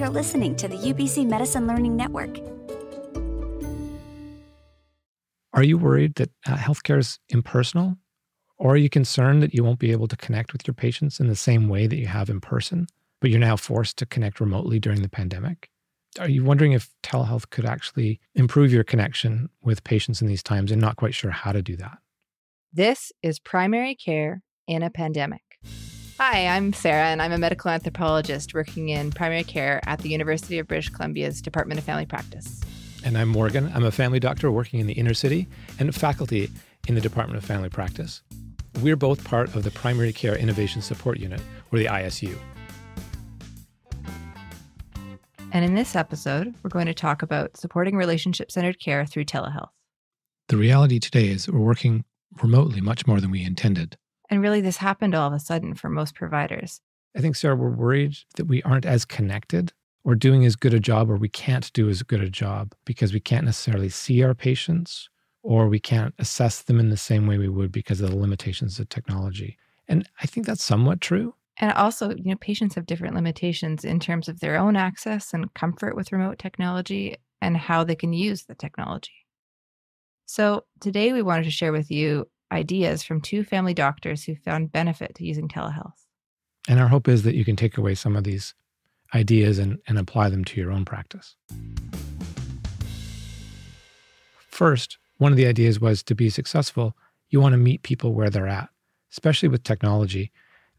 You're listening to the UBC Medicine Learning Network. Are you worried that uh, healthcare is impersonal? Or are you concerned that you won't be able to connect with your patients in the same way that you have in person, but you're now forced to connect remotely during the pandemic? Are you wondering if telehealth could actually improve your connection with patients in these times and not quite sure how to do that? This is primary care in a pandemic. Hi, I'm Sarah, and I'm a medical anthropologist working in primary care at the University of British Columbia's Department of Family Practice. And I'm Morgan. I'm a family doctor working in the inner city and faculty in the Department of Family Practice. We're both part of the Primary Care Innovation Support Unit, or the ISU. And in this episode, we're going to talk about supporting relationship centered care through telehealth. The reality today is we're working remotely much more than we intended. And really, this happened all of a sudden for most providers. I think, Sarah, we're worried that we aren't as connected or doing as good a job, or we can't do as good a job because we can't necessarily see our patients or we can't assess them in the same way we would because of the limitations of technology. And I think that's somewhat true. And also, you know, patients have different limitations in terms of their own access and comfort with remote technology and how they can use the technology. So, today we wanted to share with you ideas from two family doctors who found benefit to using telehealth. And our hope is that you can take away some of these ideas and, and apply them to your own practice. First, one of the ideas was to be successful, you want to meet people where they're at, especially with technology.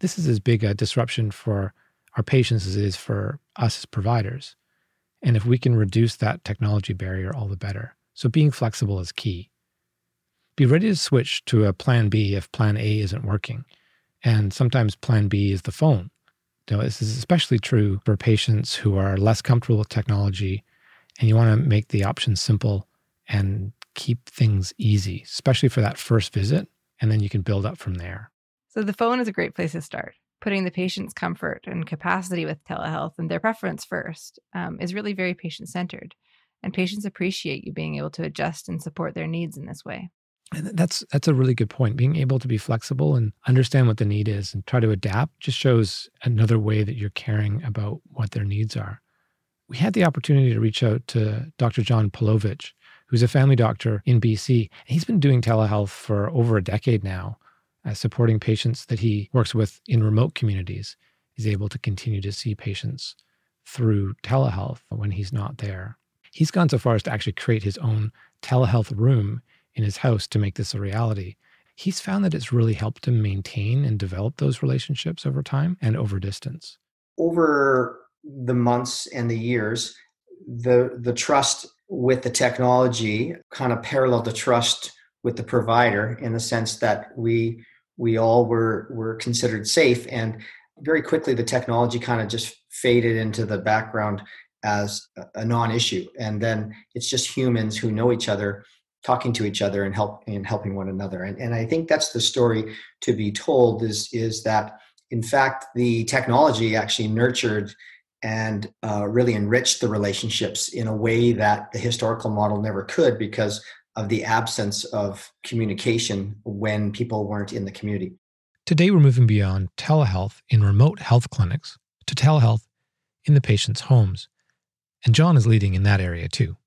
This is as big a disruption for our patients as it is for us as providers. And if we can reduce that technology barrier, all the better. So being flexible is key. Be ready to switch to a plan B if plan A isn't working. And sometimes plan B is the phone. Now, this is especially true for patients who are less comfortable with technology and you want to make the options simple and keep things easy, especially for that first visit. And then you can build up from there. So the phone is a great place to start. Putting the patient's comfort and capacity with telehealth and their preference first um, is really very patient centered. And patients appreciate you being able to adjust and support their needs in this way. And that's that's a really good point. Being able to be flexible and understand what the need is and try to adapt just shows another way that you're caring about what their needs are. We had the opportunity to reach out to Dr. John Pawlovich, who's a family doctor in BC. He's been doing telehealth for over a decade now, uh, supporting patients that he works with in remote communities. He's able to continue to see patients through telehealth when he's not there. He's gone so far as to actually create his own telehealth room in his house to make this a reality. He's found that it's really helped him maintain and develop those relationships over time and over distance. Over the months and the years, the the trust with the technology kind of paralleled the trust with the provider in the sense that we we all were were considered safe and very quickly the technology kind of just faded into the background as a non-issue and then it's just humans who know each other talking to each other and help and helping one another. And, and I think that's the story to be told is is that in fact the technology actually nurtured and uh, really enriched the relationships in a way that the historical model never could because of the absence of communication when people weren't in the community. Today, we're moving beyond telehealth in remote health clinics to telehealth in the patient's homes. And John is leading in that area too.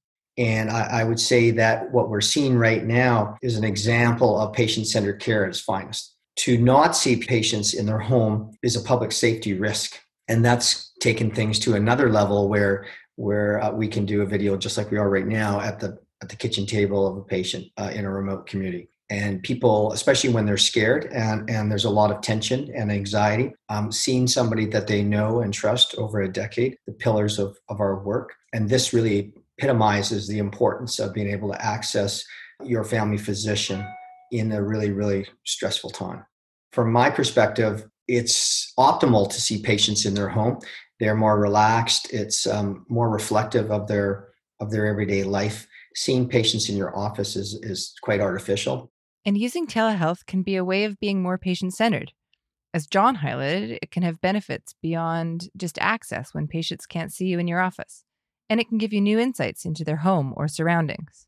And I, I, would say that what we're seeing right now is an example of patient centered care at its finest. To not see patients in their home is a public safety risk. And that's taken things to another level where, where uh, we can do a video just like we are right now at the, at the kitchen table of a patient uh, in a remote community. And people, especially when they're scared and, and there's a lot of tension and anxiety, um, seeing somebody that they know and trust over a decade, the pillars of, of our work. And this really epitomizes the importance of being able to access your family physician in a really, really stressful time. From my perspective, it's optimal to see patients in their home. They're more relaxed. It's um, more reflective of their of their everyday life. Seeing patients in your office is, is quite artificial. And using telehealth can be a way of being more patient centered. As John highlighted, it can have benefits beyond just access when patients can't see you in your office and it can give you new insights into their home or surroundings.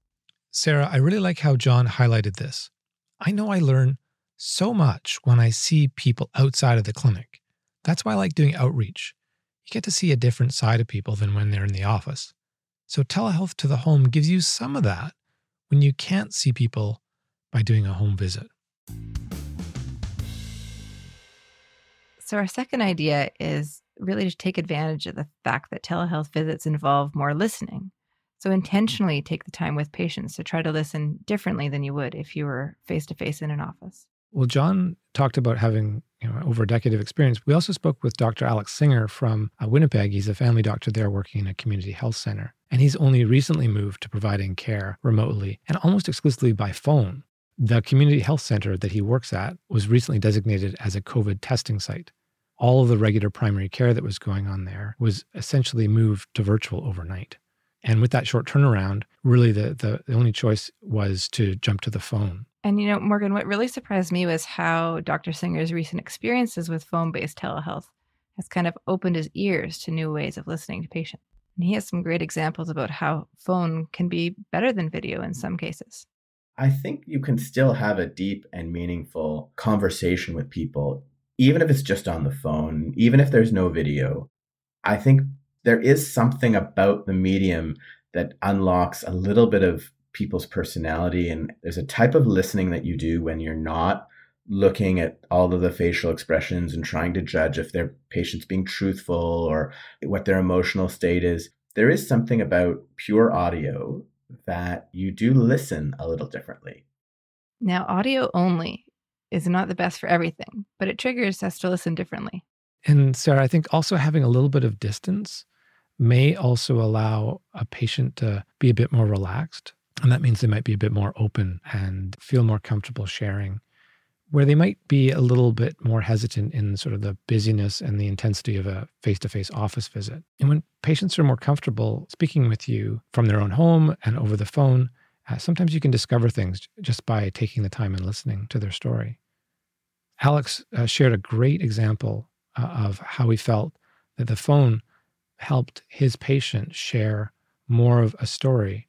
Sarah, I really like how John highlighted this. I know I learn so much when I see people outside of the clinic. That's why I like doing outreach. you get to see a different side of people than when they're in the office. So, telehealth to the home gives you some of that when you can't see people by doing a home visit. So, our second idea is really to take advantage of the fact that telehealth visits involve more listening. So, intentionally take the time with patients to try to listen differently than you would if you were face to face in an office. Well, John talked about having you know, over a decade of experience. We also spoke with Dr. Alex Singer from uh, Winnipeg. He's a family doctor there working in a community health center. And he's only recently moved to providing care remotely and almost exclusively by phone. The community health center that he works at was recently designated as a COVID testing site. All of the regular primary care that was going on there was essentially moved to virtual overnight. And with that short turnaround, really the, the, the only choice was to jump to the phone. And you know, Morgan, what really surprised me was how Dr. Singer's recent experiences with phone based telehealth has kind of opened his ears to new ways of listening to patients. And he has some great examples about how phone can be better than video in some cases. I think you can still have a deep and meaningful conversation with people, even if it's just on the phone, even if there's no video. I think there is something about the medium that unlocks a little bit of people's personality. And there's a type of listening that you do when you're not looking at all of the facial expressions and trying to judge if their patient's being truthful or what their emotional state is. There is something about pure audio that you do listen a little differently. Now, audio only is not the best for everything, but it triggers us to listen differently. And Sarah, I think also having a little bit of distance may also allow a patient to be a bit more relaxed and that means they might be a bit more open and feel more comfortable sharing, where they might be a little bit more hesitant in sort of the busyness and the intensity of a face to face office visit. And when patients are more comfortable speaking with you from their own home and over the phone, uh, sometimes you can discover things just by taking the time and listening to their story. Alex uh, shared a great example uh, of how he felt that the phone helped his patient share more of a story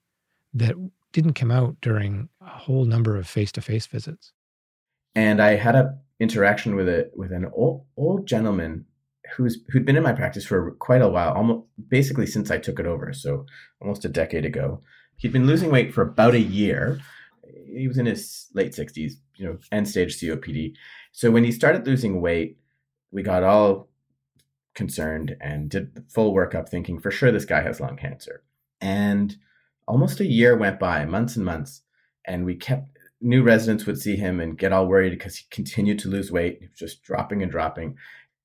that didn't come out during a whole number of face-to-face visits. And I had a interaction with a with an old old gentleman who's who'd been in my practice for quite a while, almost basically since I took it over, so almost a decade ago. He'd been losing weight for about a year. He was in his late 60s, you know, end stage COPD. So when he started losing weight, we got all concerned and did the full workup thinking for sure this guy has lung cancer. And almost a year went by, months and months, and we kept new residents would see him and get all worried because he continued to lose weight. He was just dropping and dropping.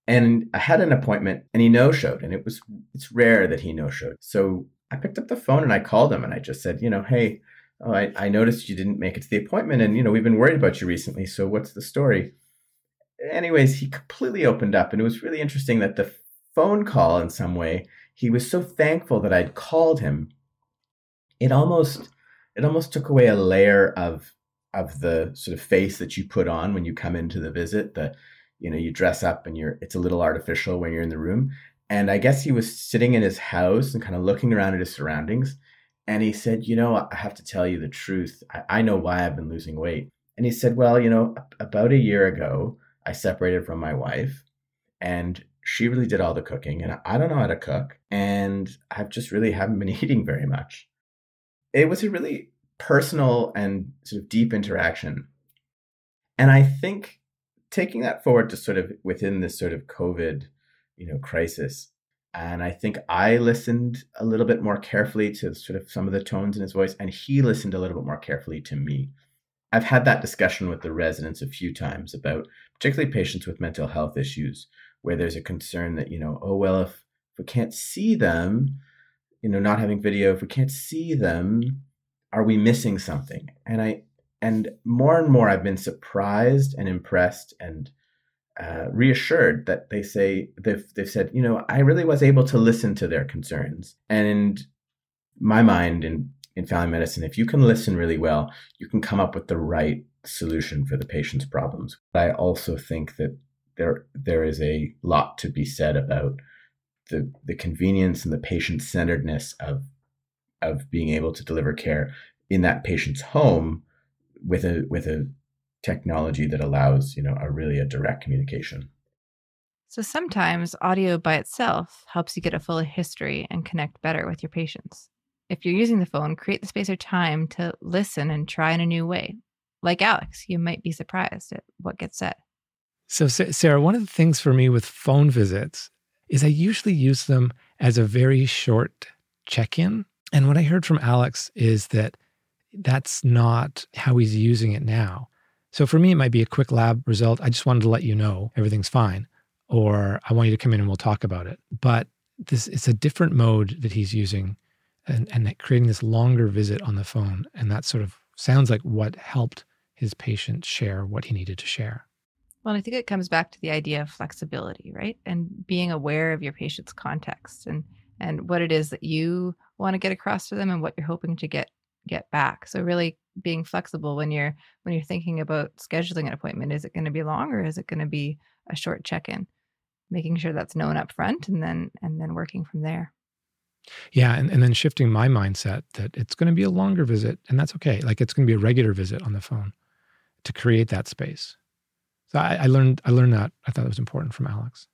And I had an appointment and he no showed. And it was, it's rare that he no showed. So I picked up the phone and I called him and I just said, you know, hey, oh, I, I noticed you didn't make it to the appointment. And, you know, we've been worried about you recently. So what's the story? Anyways, he completely opened up. And it was really interesting that the phone call, in some way, he was so thankful that I'd called him it almost it almost took away a layer of of the sort of face that you put on when you come into the visit the you know you dress up and you're it's a little artificial when you're in the room and i guess he was sitting in his house and kind of looking around at his surroundings and he said you know i have to tell you the truth. I, I know why i've been losing weight. And he said well you know about a year ago i separated from my wife and she really did all the cooking and i don't know how to cook and i've just really haven't been eating very much. It was a really personal and sort of deep interaction. And I think taking that forward to sort of within this sort of COVID, you know, crisis, and I think I listened a little bit more carefully to sort of some of the tones in his voice, and he listened a little bit more carefully to me. I've had that discussion with the residents a few times about particularly patients with mental health issues, where there's a concern that, you know, oh, well, if we can't see them, you know not having video if we can't see them are we missing something and i and more and more i've been surprised and impressed and uh, reassured that they say they've, they've said you know i really was able to listen to their concerns. And my mind in in family medicine if you can listen really well you can come up with the right solution for the patient's problems. But i also think that there there is a lot to be said about the the convenience and the patient centeredness of of being able to deliver care in that patient's home with a with a technology that allows you know a really a direct communication So sometimes audio by itself helps you get a full history and connect better with your patients. If you're using the phone, create the space or time to listen and try in a new way. Like Alex, you might be surprised at what gets said. So, Sarah, one of the things for me with phone visits is I usually use them as a very short check in. And what I heard from Alex is that that's not how he's using it now. So for me, it might be a quick lab result. I just wanted to let you know everything's fine, or I want you to come in and we'll talk about it. But this it's a different mode that he's using and, and creating this longer visit on the phone. And that sort of sounds like what helped his patient share what he needed to share. Well, I think it comes back to the idea of flexibility, right? And being aware of your patient's context and and what it is that you want to get across to them and what you're hoping to get get back. So really being flexible when you're when you're thinking about scheduling an appointment. Is it going to be long or is it going to be a short check-in? Making sure that's known up front and then and then working from there. Yeah, and, and then shifting my mindset that it's going to be a longer visit and that's okay. Like it's going to be a regular visit on the phone to create that space. So I, I learned I learned that. I thought it was important from Alex.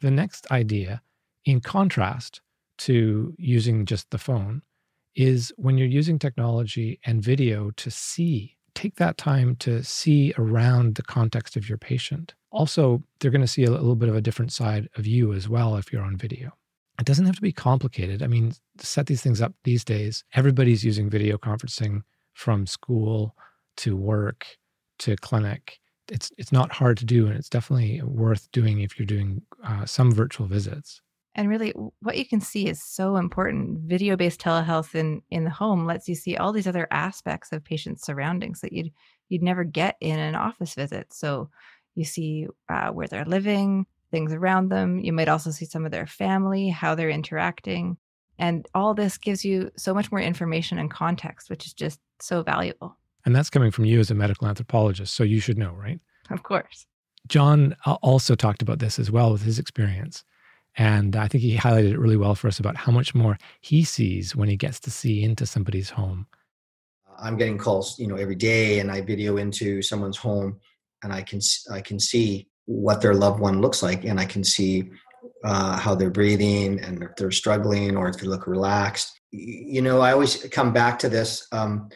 The next idea, in contrast to using just the phone, is when you're using technology and video to see, take that time to see around the context of your patient. Also, they're going to see a little bit of a different side of you as well if you're on video. It doesn't have to be complicated. I mean, set these things up these days, everybody's using video conferencing from school to work to clinic. It's it's not hard to do, and it's definitely worth doing if you're doing uh, some virtual visits. And really, what you can see is so important. Video based telehealth in in the home lets you see all these other aspects of patients' surroundings that you'd you'd never get in an office visit. So you see uh, where they're living, things around them. You might also see some of their family, how they're interacting. And all this gives you so much more information and context, which is just so valuable. And that's coming from you as a medical anthropologist. So you should know, right? Of course. John uh, also talked about this as well with his experience. And I think he highlighted it really well for us about how much more he sees when he gets to see into somebody's home. I'm getting calls, you know, every day, and I video into someone's home, and I can I can see what their loved one looks like, and I can see uh, how they're breathing and if they're struggling or if they look relaxed. You know, I always come back to this um,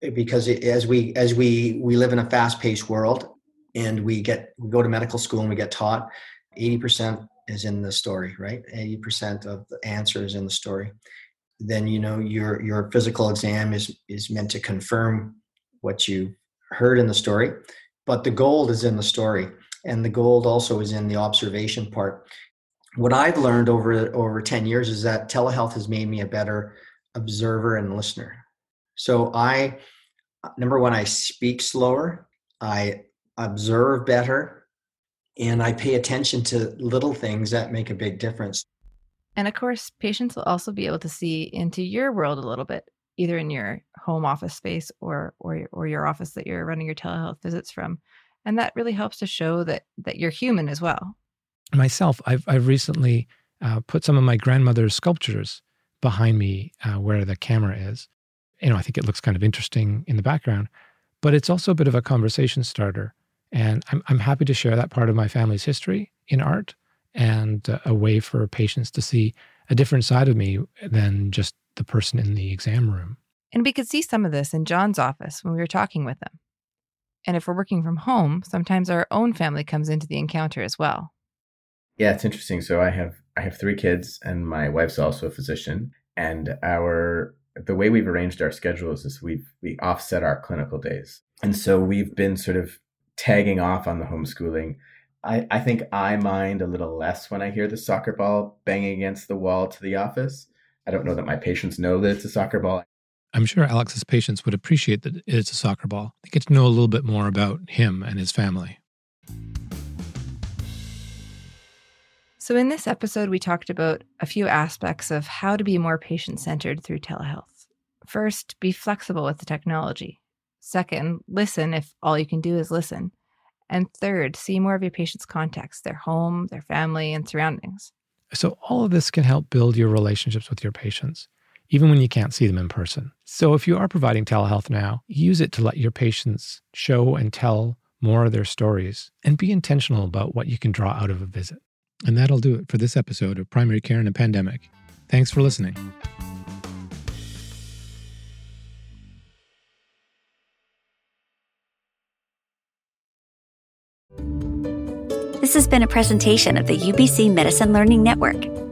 because it, as we as we we live in a fast-paced world, and we get we go to medical school and we get taught 80% is in the story, right? 80% of the answer is in the story. Then you know your your physical exam is is meant to confirm what you heard in the story, but the gold is in the story and the gold also is in the observation part what I've learned over over 10 years is that telehealth has made me a better observer and listener. So I number one, I speak slower, I observe better, and I pay attention to little things that make a big difference. And of course, patients will also be able to see into your world a little bit, either in your home office space or or or your office that you're running your telehealth visits from. And that really helps to show that that you're human as well myself, I've, I've recently uh, put some of my grandmother's sculptures behind me uh, where the camera is. You know, I think it looks kind of interesting in the background, but it's also a bit of a conversation starter. And I'm, I'm happy to share that part of my family's history in art and uh, a way for patients to see a different side of me than just the person in the exam room. And we could see some of this in John's office when we were talking with him. And if we're working from home, sometimes our own family comes into the encounter as well. Yeah, it's interesting. So I have I have three kids, and my wife's also a physician. And our the way we've arranged our schedules is we've we offset our clinical days, and so we've been sort of tagging off on the homeschooling. I, I think I mind a little less when I hear the soccer ball banging against the wall to the office. I don't know that my patients know that it's a soccer ball. I'm sure Alex's patients would appreciate that it's a soccer ball. They get to know a little bit more about him and his family. So, in this episode, we talked about a few aspects of how to be more patient centered through telehealth. First, be flexible with the technology. Second, listen if all you can do is listen. And third, see more of your patient's context, their home, their family, and surroundings. So, all of this can help build your relationships with your patients, even when you can't see them in person. So, if you are providing telehealth now, use it to let your patients show and tell more of their stories and be intentional about what you can draw out of a visit. And that'll do it for this episode of Primary Care in a Pandemic. Thanks for listening. This has been a presentation of the UBC Medicine Learning Network.